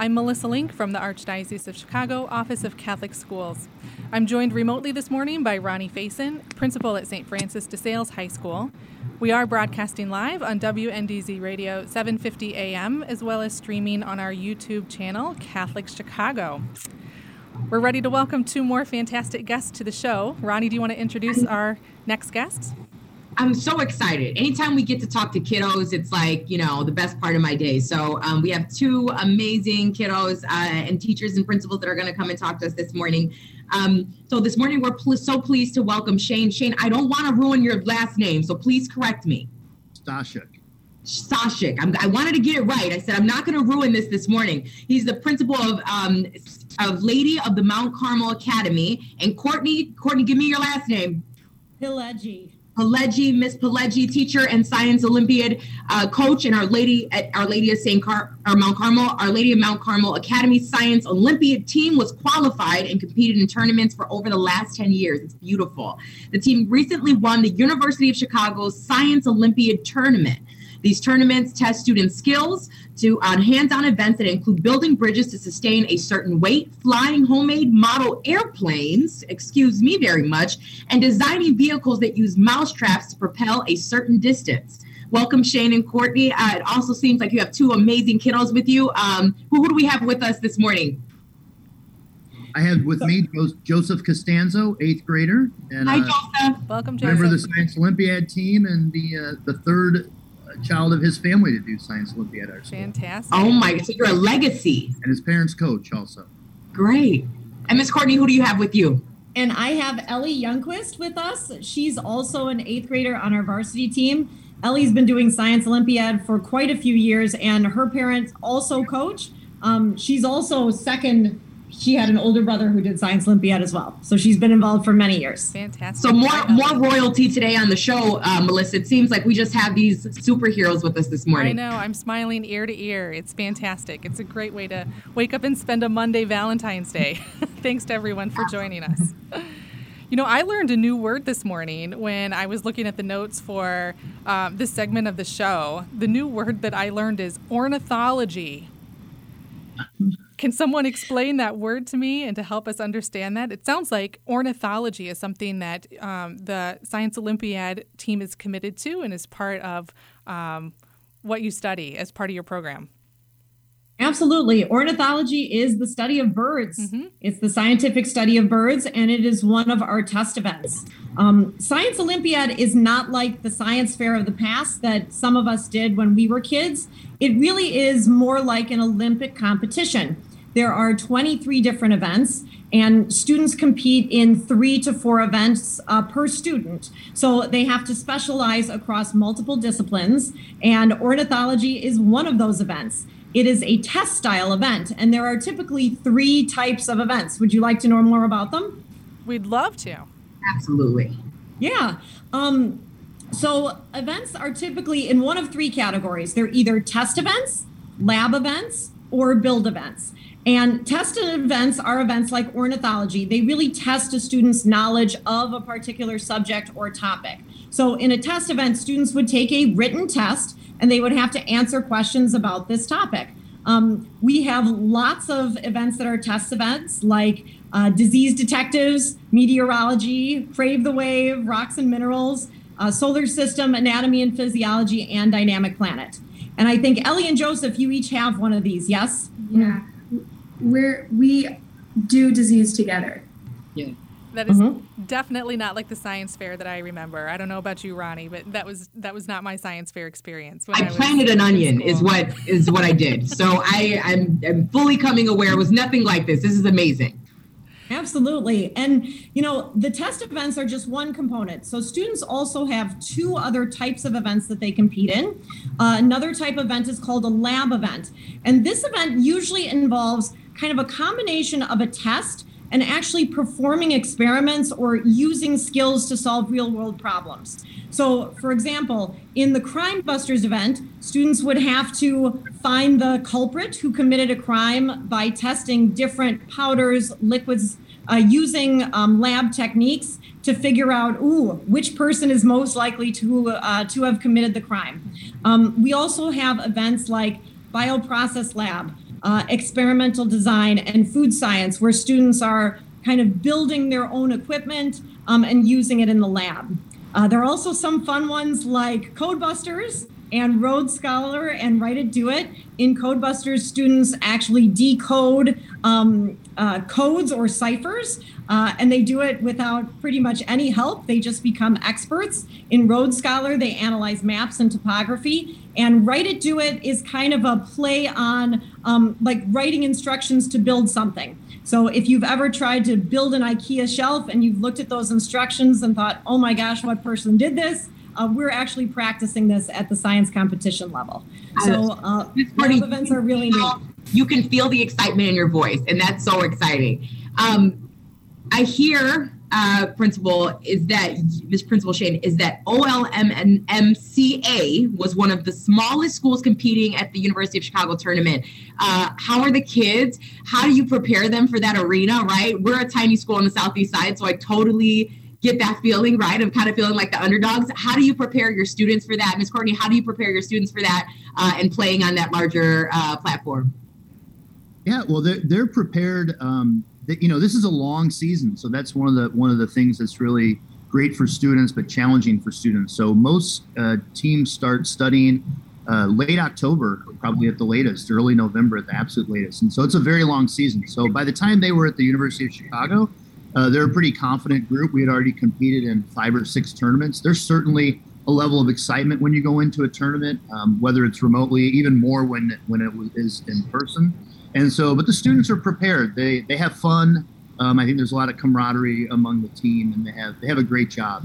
I'm Melissa Link from the Archdiocese of Chicago Office of Catholic Schools. I'm joined remotely this morning by Ronnie Faison, principal at St. Francis de Sales High School. We are broadcasting live on WNDZ Radio 750 AM as well as streaming on our YouTube channel, Catholic Chicago. We're ready to welcome two more fantastic guests to the show. Ronnie, do you want to introduce our next guests? I'm so excited. Anytime we get to talk to kiddos, it's like, you know, the best part of my day. So um, we have two amazing kiddos uh, and teachers and principals that are going to come and talk to us this morning. Um, so this morning, we're pl- so pleased to welcome Shane. Shane, I don't want to ruin your last name, so please correct me. Stashik. Stashik. I'm, i wanted to get it right. I said, I'm not going to ruin this this morning. He's the principal of, um, of Lady of the Mount Carmel Academy. And Courtney, Courtney, give me your last name. Pileggi. Pileggi, Miss Pileggi, teacher and science Olympiad uh, coach, and Our Lady at Our Lady of Saint Car- or Mount Carmel, Our Lady of Mount Carmel Academy Science Olympiad team was qualified and competed in tournaments for over the last 10 years. It's beautiful. The team recently won the University of Chicago's Science Olympiad tournament. These tournaments test student skills to on hands-on events that include building bridges to sustain a certain weight, flying homemade model airplanes, excuse me very much, and designing vehicles that use mouse traps to propel a certain distance. Welcome, Shane and Courtney. Uh, it also seems like you have two amazing kiddos with you. Um, who, who do we have with us this morning? I have with me Joseph Costanzo, eighth grader, and Hi, uh, Joseph. Welcome, Joseph. Member of the Science Olympiad team and the uh, the third child of his family to do Science Olympiad art school. Fantastic. Oh my, so you're a legacy. And his parents coach also. Great. And Miss Courtney, who do you have with you? And I have Ellie Youngquist with us. She's also an eighth grader on our varsity team. Ellie's been doing Science Olympiad for quite a few years, and her parents also coach. Um, she's also second she had an older brother who did Science Olympiad as well. So she's been involved for many years. Fantastic. So more more royalty today on the show, uh, Melissa. It seems like we just have these superheroes with us this morning. I know. I'm smiling ear to ear. It's fantastic. It's a great way to wake up and spend a Monday Valentine's Day. Thanks to everyone for joining us. You know, I learned a new word this morning when I was looking at the notes for um, this segment of the show. The new word that I learned is ornithology. Can someone explain that word to me and to help us understand that? It sounds like ornithology is something that um, the Science Olympiad team is committed to and is part of um, what you study as part of your program. Absolutely. Ornithology is the study of birds. Mm-hmm. It's the scientific study of birds, and it is one of our test events. Um, science Olympiad is not like the science fair of the past that some of us did when we were kids. It really is more like an Olympic competition. There are 23 different events, and students compete in three to four events uh, per student. So they have to specialize across multiple disciplines, and ornithology is one of those events. It is a test style event, and there are typically three types of events. Would you like to know more about them? We'd love to. Absolutely. Yeah. Um, so events are typically in one of three categories. They're either test events, lab events, or build events. And tested events are events like ornithology. They really test a student's knowledge of a particular subject or topic. So, in a test event, students would take a written test and they would have to answer questions about this topic. Um, we have lots of events that are test events like uh, disease detectives, meteorology, crave the wave, rocks and minerals, uh, solar system, anatomy and physiology, and dynamic planet. And I think Ellie and Joseph, you each have one of these, yes? Yeah we're we do disease together. Yeah. That is mm-hmm. definitely not like the science fair that I remember. I don't know about you, Ronnie, but that was that was not my science fair experience. I, I planted an onion, is what is what I did. So I I'm, I'm fully coming aware. It was nothing like this. This is amazing. Absolutely. And, you know, the test events are just one component. So students also have two other types of events that they compete in. Uh, another type of event is called a lab event. And this event usually involves kind of a combination of a test and actually performing experiments or using skills to solve real world problems. So, for example, in the Crime Busters event, students would have to find the culprit who committed a crime by testing different powders, liquids, uh, using um, lab techniques to figure out, ooh, which person is most likely to uh, to have committed the crime. Um, we also have events like bioprocess lab, uh, experimental design, and food science, where students are kind of building their own equipment um, and using it in the lab. Uh, there are also some fun ones like Codebusters and Road Scholar and Write It Do It. In Codebusters, students actually decode um, uh, codes or ciphers, uh, and they do it without pretty much any help. They just become experts. In Road Scholar, they analyze maps and topography. And Write It Do It is kind of a play on um, like writing instructions to build something. So if you've ever tried to build an IKEA shelf and you've looked at those instructions and thought, oh my gosh, what person did this? Uh, we're actually practicing this at the science competition level. So uh, events are really neat. You can feel the excitement in your voice, and that's so exciting. Um, I hear uh, principal is that this principal Shane is that OLMMCA was one of the smallest schools competing at the University of Chicago tournament. Uh, how are the kids? How do you prepare them for that arena? Right, we're a tiny school on the southeast side, so I totally get that feeling right of kind of feeling like the underdogs. How do you prepare your students for that, Miss Courtney? How do you prepare your students for that uh, and playing on that larger uh, platform? Yeah, well, they're, they're prepared. Um, you know this is a long season so that's one of the one of the things that's really great for students but challenging for students. So most uh, teams start studying uh, late october probably at the latest early november at the absolute latest. And so it's a very long season. So by the time they were at the university of chicago uh, they're a pretty confident group. We had already competed in five or six tournaments. There's certainly a level of excitement when you go into a tournament um, whether it's remotely even more when when it is in person and so, but the students are prepared. They they have fun. Um, I think there's a lot of camaraderie among the team, and they have they have a great job.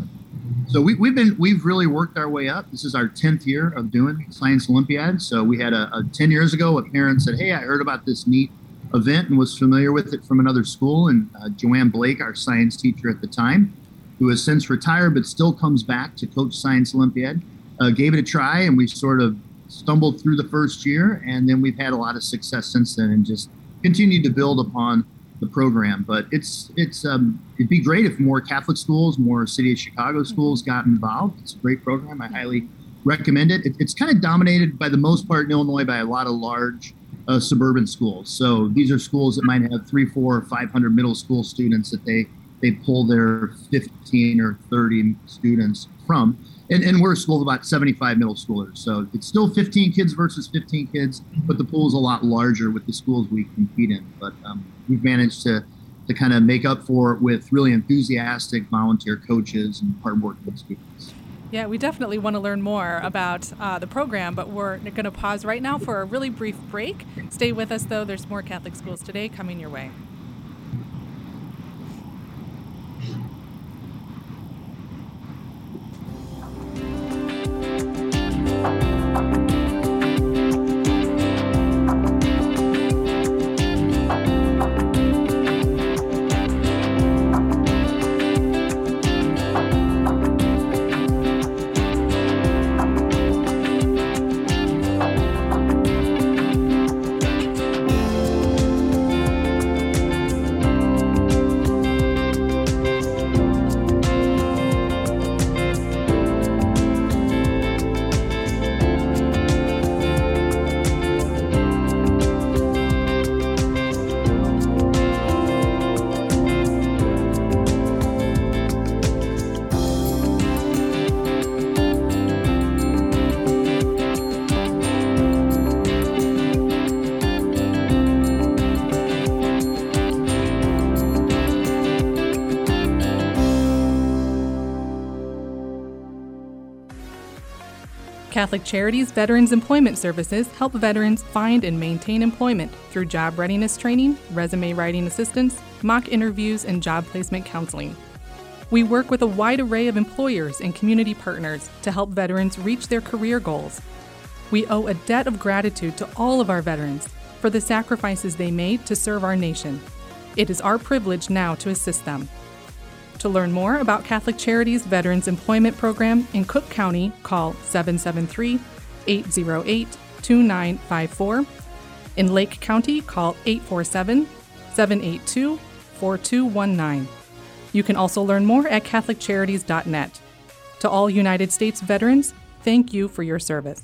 So we, we've been we've really worked our way up. This is our tenth year of doing Science Olympiad. So we had a, a ten years ago, a parent said, "Hey, I heard about this neat event and was familiar with it from another school." And uh, Joanne Blake, our science teacher at the time, who has since retired but still comes back to coach Science Olympiad, uh, gave it a try, and we sort of stumbled through the first year, and then we've had a lot of success since then, and just continued to build upon the program. But it's it's um, it'd be great if more Catholic schools, more City of Chicago schools got involved. It's a great program. I highly recommend it. it it's kind of dominated by the most part in Illinois by a lot of large uh, suburban schools. So these are schools that might have three, four, or five hundred middle school students that they they pull their 15 or 30 students from and, and we're a school of about 75 middle schoolers. So it's still 15 kids versus 15 kids, but the pool is a lot larger with the schools we compete in. But um, we've managed to, to kind of make up for it with really enthusiastic volunteer coaches and hardworking students. Yeah, we definitely want to learn more about uh, the program, but we're going to pause right now for a really brief break. Stay with us, though. There's more Catholic schools today coming your way. Catholic Charities Veterans Employment Services help veterans find and maintain employment through job readiness training, resume writing assistance, mock interviews, and job placement counseling. We work with a wide array of employers and community partners to help veterans reach their career goals. We owe a debt of gratitude to all of our veterans for the sacrifices they made to serve our nation. It is our privilege now to assist them. To learn more about Catholic Charities Veterans Employment Program in Cook County, call 773 808 2954. In Lake County, call 847 782 4219. You can also learn more at CatholicCharities.net. To all United States veterans, thank you for your service.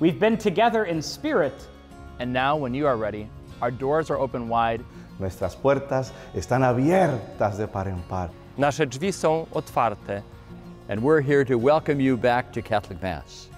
We've been together in spirit. And now, when you are ready, our doors are open wide. Nuestras puertas están abiertas de par en par. Nasze drzwi są otwarte. And we're here to welcome you back to Catholic Mass.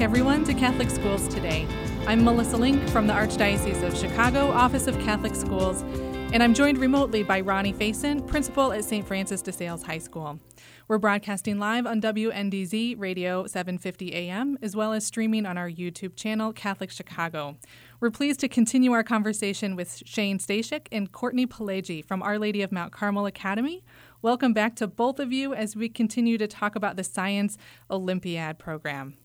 Everyone, to Catholic Schools Today. I'm Melissa Link from the Archdiocese of Chicago Office of Catholic Schools, and I'm joined remotely by Ronnie Faison, principal at St. Francis de Sales High School. We're broadcasting live on WNDZ Radio 750 AM, as well as streaming on our YouTube channel, Catholic Chicago. We're pleased to continue our conversation with Shane Stashik and Courtney Pileggi from Our Lady of Mount Carmel Academy. Welcome back to both of you as we continue to talk about the Science Olympiad program.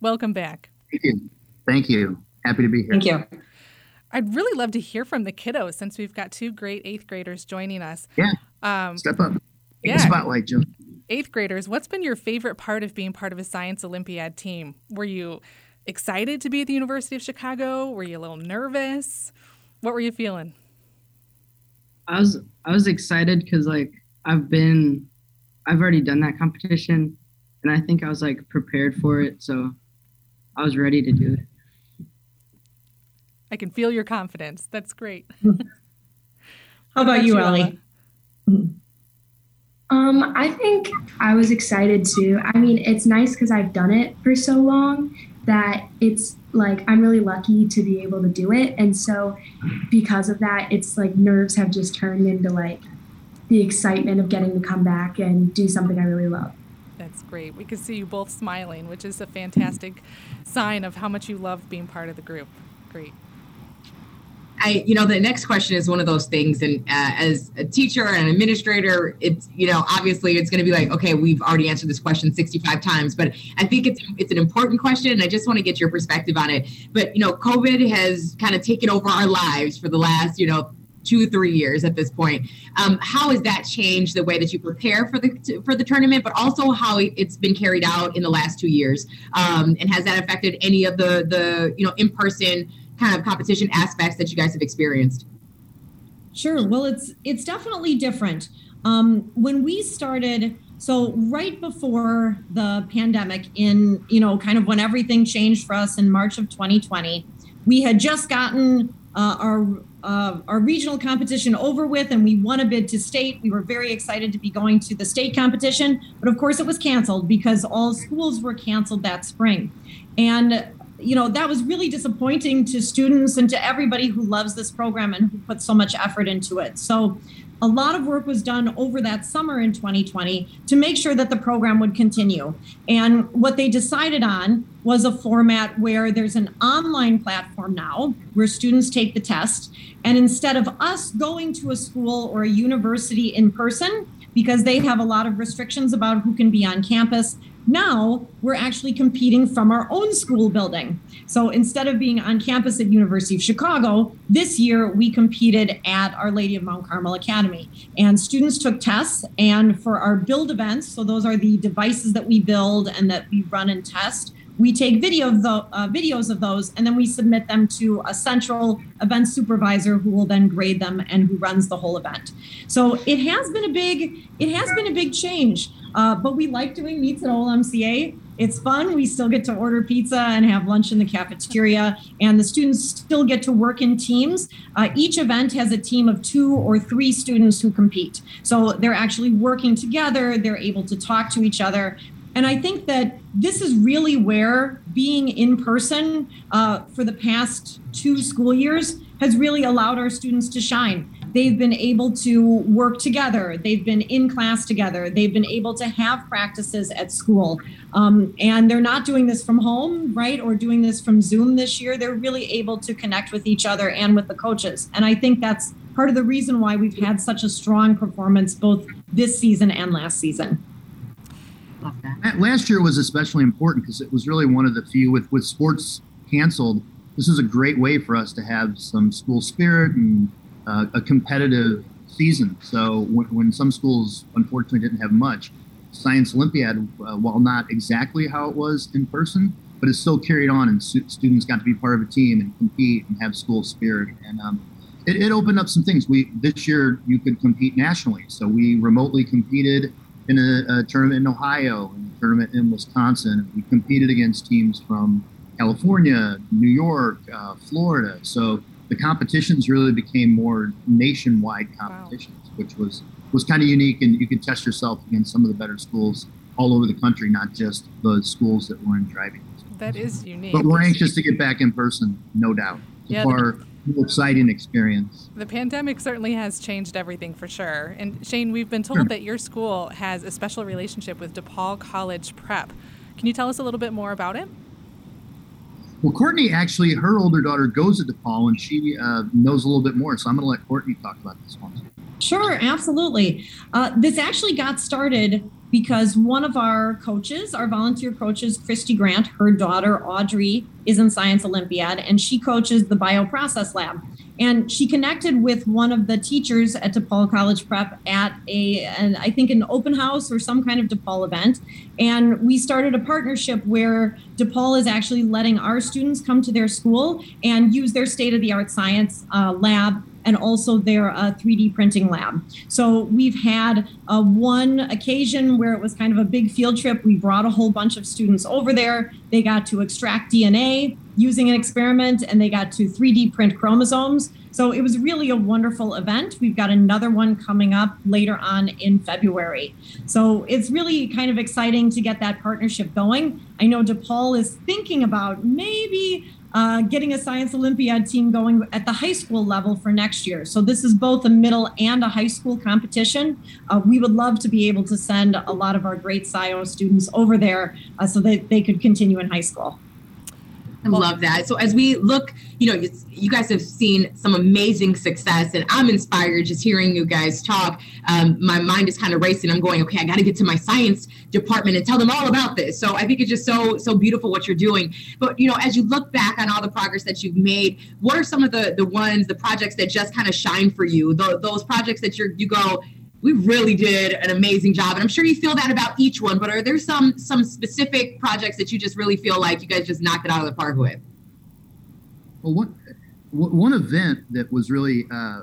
Welcome back. Thank you. Thank you. Happy to be here. Thank you. I'd really love to hear from the kiddos since we've got two great eighth graders joining us. Yeah. Um, Step up. Take yeah. spotlight, Joe. eighth graders, what's been your favorite part of being part of a Science Olympiad team? Were you excited to be at the University of Chicago? Were you a little nervous? What were you feeling? I was I was excited because like I've been I've already done that competition and I think I was like prepared for it so I was ready to do it. I can feel your confidence. That's great. How about you, Ellie? Um, I think I was excited too. I mean, it's nice because I've done it for so long that it's like I'm really lucky to be able to do it. And so, because of that, it's like nerves have just turned into like the excitement of getting to come back and do something I really love. That's great. We can see you both smiling, which is a fantastic sign of how much you love being part of the group. Great. I, you know, the next question is one of those things, and uh, as a teacher and an administrator, it's, you know, obviously it's going to be like, okay, we've already answered this question 65 times, but I think it's it's an important question, and I just want to get your perspective on it. But you know, COVID has kind of taken over our lives for the last, you know, two three years at this point. Um, how has that changed the way that you prepare for the for the tournament, but also how it's been carried out in the last two years? Um, and has that affected any of the the you know in person kind of competition aspects that you guys have experienced? Sure. Well, it's it's definitely different. Um, when we started, so right before the pandemic, in you know, kind of when everything changed for us in March of 2020, we had just gotten uh, our uh, our regional competition over with, and we won a bid to state. We were very excited to be going to the state competition, but of course, it was canceled because all schools were canceled that spring, and you know that was really disappointing to students and to everybody who loves this program and who put so much effort into it so a lot of work was done over that summer in 2020 to make sure that the program would continue. And what they decided on was a format where there's an online platform now where students take the test. And instead of us going to a school or a university in person, because they have a lot of restrictions about who can be on campus, now we're actually competing from our own school building. So instead of being on campus at University of Chicago, this year we competed at Our Lady of Mount Carmel Academy. And students took tests and for our build events, so those are the devices that we build and that we run and test, we take video of the, uh, videos of those and then we submit them to a central event supervisor who will then grade them and who runs the whole event so it has been a big it has been a big change uh, but we like doing meets at OLMCA. It's fun. We still get to order pizza and have lunch in the cafeteria, and the students still get to work in teams. Uh, each event has a team of two or three students who compete. So they're actually working together, they're able to talk to each other. And I think that this is really where being in person uh, for the past two school years has really allowed our students to shine. They've been able to work together. They've been in class together. They've been able to have practices at school. Um, and they're not doing this from home right or doing this from zoom this year. They're really able to connect with each other and with the coaches. And i think that's part of the reason why we've had such a strong performance both this season and last season last year was especially important because it was really one of the few with with sports canceled this is a great way for us to have some school spirit and uh, a competitive season. So when, when, some schools unfortunately didn't have much, Science Olympiad, uh, while not exactly how it was in person, but it still carried on, and su- students got to be part of a team and compete and have school spirit. And um, it, it, opened up some things. We this year you could compete nationally, so we remotely competed in a, a tournament in Ohio and a tournament in Wisconsin. We competed against teams from California, New York, uh, Florida. So the competitions really became more nationwide competitions, wow. which was was kind of unique, and you could test yourself against some of the better schools all over the country, not just the schools that were in driving. That is unique. But we're anxious to get back in person, no doubt. It's yeah, far exciting experience. The pandemic certainly has changed everything for sure. And Shane, we've been told sure. that your school has a special relationship with DePaul College Prep. Can you tell us a little bit more about it? Well, Courtney actually, her older daughter goes to DePaul and she uh, knows a little bit more. So I'm going to let Courtney talk about this one. Sure, absolutely. Uh, this actually got started because one of our coaches, our volunteer coaches, Christy Grant, her daughter Audrey is in Science Olympiad and she coaches the bioprocess lab. And she connected with one of the teachers at DePaul College Prep at a, an, I think, an open house or some kind of DePaul event. And we started a partnership where DePaul is actually letting our students come to their school and use their state of the art science uh, lab and also their uh, 3D printing lab. So we've had uh, one occasion where it was kind of a big field trip. We brought a whole bunch of students over there. They got to extract DNA using an experiment and they got to 3D print chromosomes. So it was really a wonderful event. We've got another one coming up later on in February. So it's really kind of exciting to get that partnership going. I know DePaul is thinking about maybe uh, getting a science Olympiad team going at the high school level for next year. So this is both a middle and a high school competition. Uh, we would love to be able to send a lot of our great SCIO students over there uh, so that they could continue in high school. I love that. So as we look, you know, you guys have seen some amazing success, and I'm inspired just hearing you guys talk. Um, my mind is kind of racing. I'm going, okay, I got to get to my science department and tell them all about this. So I think it's just so so beautiful what you're doing. But you know, as you look back on all the progress that you've made, what are some of the the ones, the projects that just kind of shine for you? The, those projects that you're you go, we really did an amazing job and i'm sure you feel that about each one but are there some some specific projects that you just really feel like you guys just knocked it out of the park with? Well one one event that was really uh,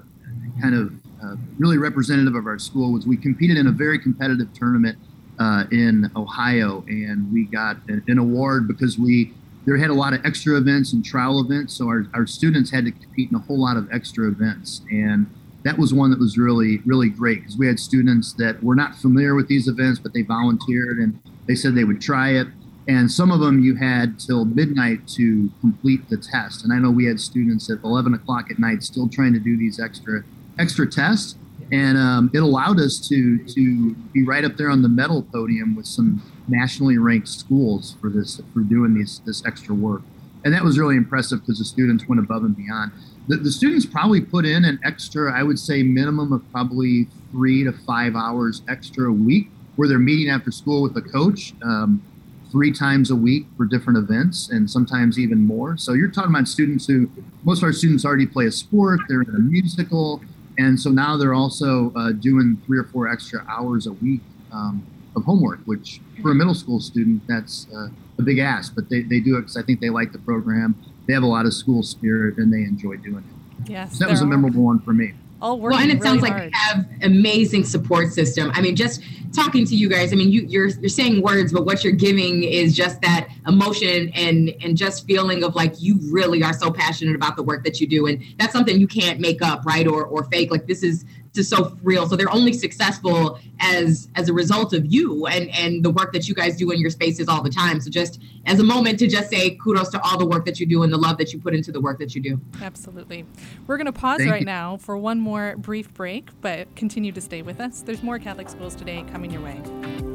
kind of uh, really representative of our school was we competed in a very competitive tournament uh, in ohio and we got an, an award because we there had a lot of extra events and trial events so our, our students had to compete in a whole lot of extra events and that was one that was really really great because we had students that were not familiar with these events but they volunteered and they said they would try it. And some of them you had till midnight to complete the test. And i know we had students at 11 o'clock at night still trying to do these extra extra tests. And um, it allowed us to to be right up there on the medal podium with some nationally ranked schools for this for doing this this extra work, and that was really impressive because the students went above and beyond. The, the students probably put in an extra, I would say, minimum of probably three to five hours extra a week, where they're meeting after school with the coach. Um, three times a week for different events and sometimes even more. So you're talking about students who, most of our students already play a sport, they're in a musical, and so now they're also uh, doing three or four extra hours a week um, of homework, which for a middle school student, that's uh, a big ask, but they, they do it because I think they like the program. They have a lot of school spirit and they enjoy doing it. Yes. So that was a memorable one for me all well, and it really sounds like hard. you have amazing support system. I mean, just talking to you guys, I mean, you, you're you're saying words, but what you're giving is just that emotion and and just feeling of like you really are so passionate about the work that you do, and that's something you can't make up, right, or or fake. Like this is just so real. So they're only successful as as a result of you and and the work that you guys do in your spaces all the time. So just as a moment to just say kudos to all the work that you do and the love that you put into the work that you do. Absolutely. We're going to pause Thank right you. now for one more brief break, but continue to stay with us. There's more Catholic schools today coming your way.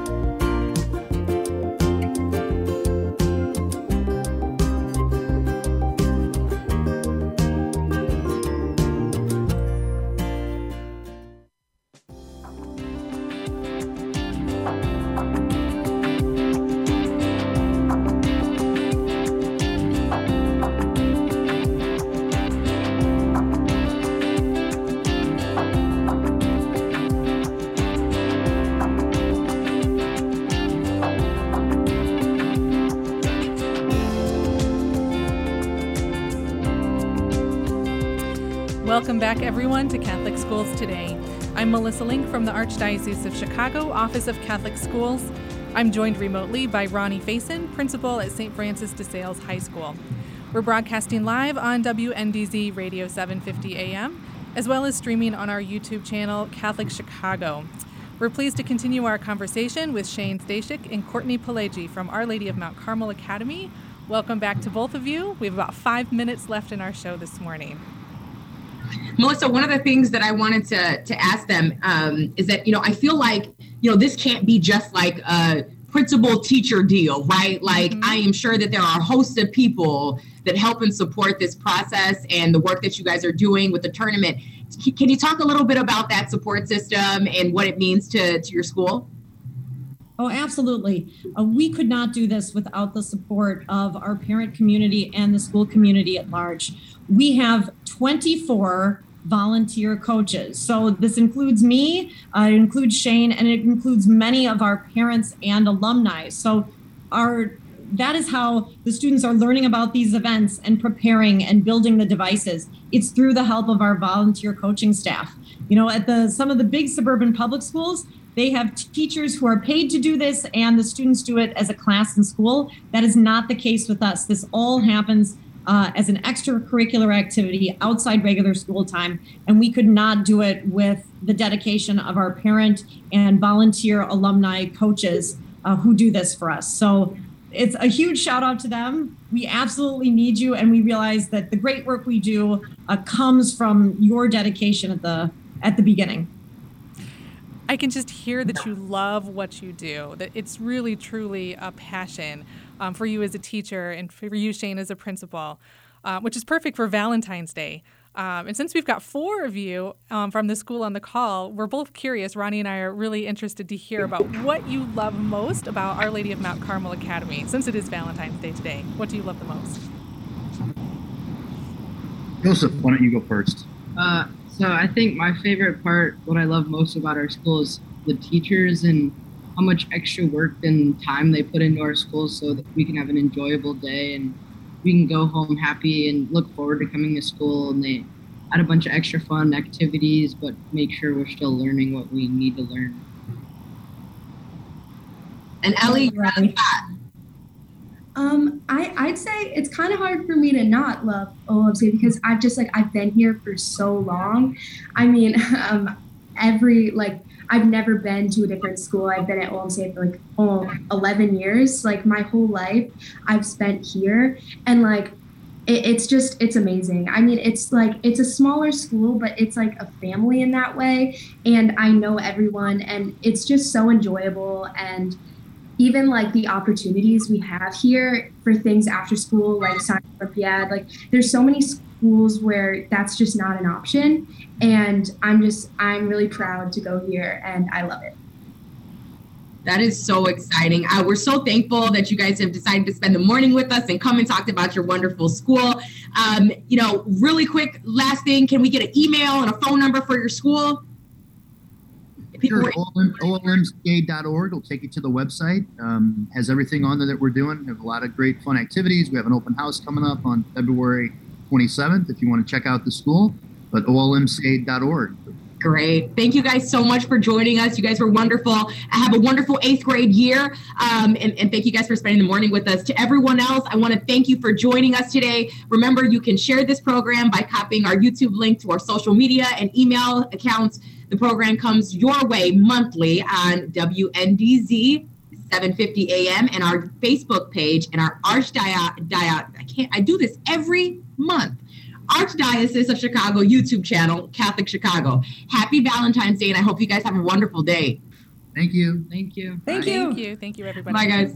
Welcome back, everyone, to Catholic Schools Today. I'm Melissa Link from the Archdiocese of Chicago Office of Catholic Schools. I'm joined remotely by Ronnie Faison, principal at St. Francis de Sales High School. We're broadcasting live on WNDZ Radio 750 AM, as well as streaming on our YouTube channel, Catholic Chicago. We're pleased to continue our conversation with Shane Stashik and Courtney Pileggi from Our Lady of Mount Carmel Academy. Welcome back to both of you. We have about five minutes left in our show this morning. Melissa, one of the things that I wanted to to ask them um, is that you know I feel like you know this can't be just like a principal teacher deal, right? Like I am sure that there are a host of people that help and support this process and the work that you guys are doing with the tournament. Can you talk a little bit about that support system and what it means to to your school? Oh, absolutely. Uh, we could not do this without the support of our parent community and the school community at large. We have 24 volunteer coaches. So this includes me, uh, it includes Shane, and it includes many of our parents and alumni. So our that is how the students are learning about these events and preparing and building the devices. It's through the help of our volunteer coaching staff. You know, at the some of the big suburban public schools, they have teachers who are paid to do this and the students do it as a class in school. That is not the case with us. This all happens uh, as an extracurricular activity outside regular school time. And we could not do it with the dedication of our parent and volunteer alumni coaches uh, who do this for us. So it's a huge shout out to them. We absolutely need you. And we realize that the great work we do uh, comes from your dedication at the at the beginning. I can just hear that you love what you do, that it's really, truly a passion um, for you as a teacher and for you, Shane, as a principal, uh, which is perfect for Valentine's Day. Um, and since we've got four of you um, from the school on the call, we're both curious. Ronnie and I are really interested to hear about what you love most about Our Lady of Mount Carmel Academy. Since it is Valentine's Day today, what do you love the most? Joseph, why don't you go first? Uh, so I think my favorite part, what I love most about our school is the teachers and how much extra work and time they put into our school so that we can have an enjoyable day and we can go home happy and look forward to coming to school. And they add a bunch of extra fun activities but make sure we're still learning what we need to learn. And ellie you're on um, I, I'd say it's kind of hard for me to not love OLMC because I've just like I've been here for so long. I mean, um, every like I've never been to a different school. I've been at OLMC for like oh, 11 years. Like my whole life I've spent here. And like, it, it's just, it's amazing. I mean, it's like, it's a smaller school, but it's like a family in that way. And I know everyone and it's just so enjoyable. And even like the opportunities we have here for things after school, like science Olympiad, like there's so many schools where that's just not an option. And I'm just, I'm really proud to go here and I love it. That is so exciting. Uh, we're so thankful that you guys have decided to spend the morning with us and come and talk about your wonderful school. Um, you know, really quick, last thing, can we get an email and a phone number for your school? Sure, OLM, olmca.org will take you to the website. Um, has everything on there that we're doing. We have a lot of great fun activities. We have an open house coming up on February 27th if you want to check out the school, but olmca.org. Great. Thank you guys so much for joining us. You guys were wonderful. Have a wonderful eighth grade year. Um, and, and thank you guys for spending the morning with us. To everyone else, I want to thank you for joining us today. Remember, you can share this program by copying our YouTube link to our social media and email accounts. The program comes your way monthly on WNDZ 7:50 a.m. and our Facebook page and our Archdiocese. I can't. I do this every month. Archdiocese of Chicago YouTube channel, Catholic Chicago. Happy Valentine's Day, and I hope you guys have a wonderful day. Thank you. Thank you. Thank Bye. you. Thank you. Thank you, everybody. Bye, guys.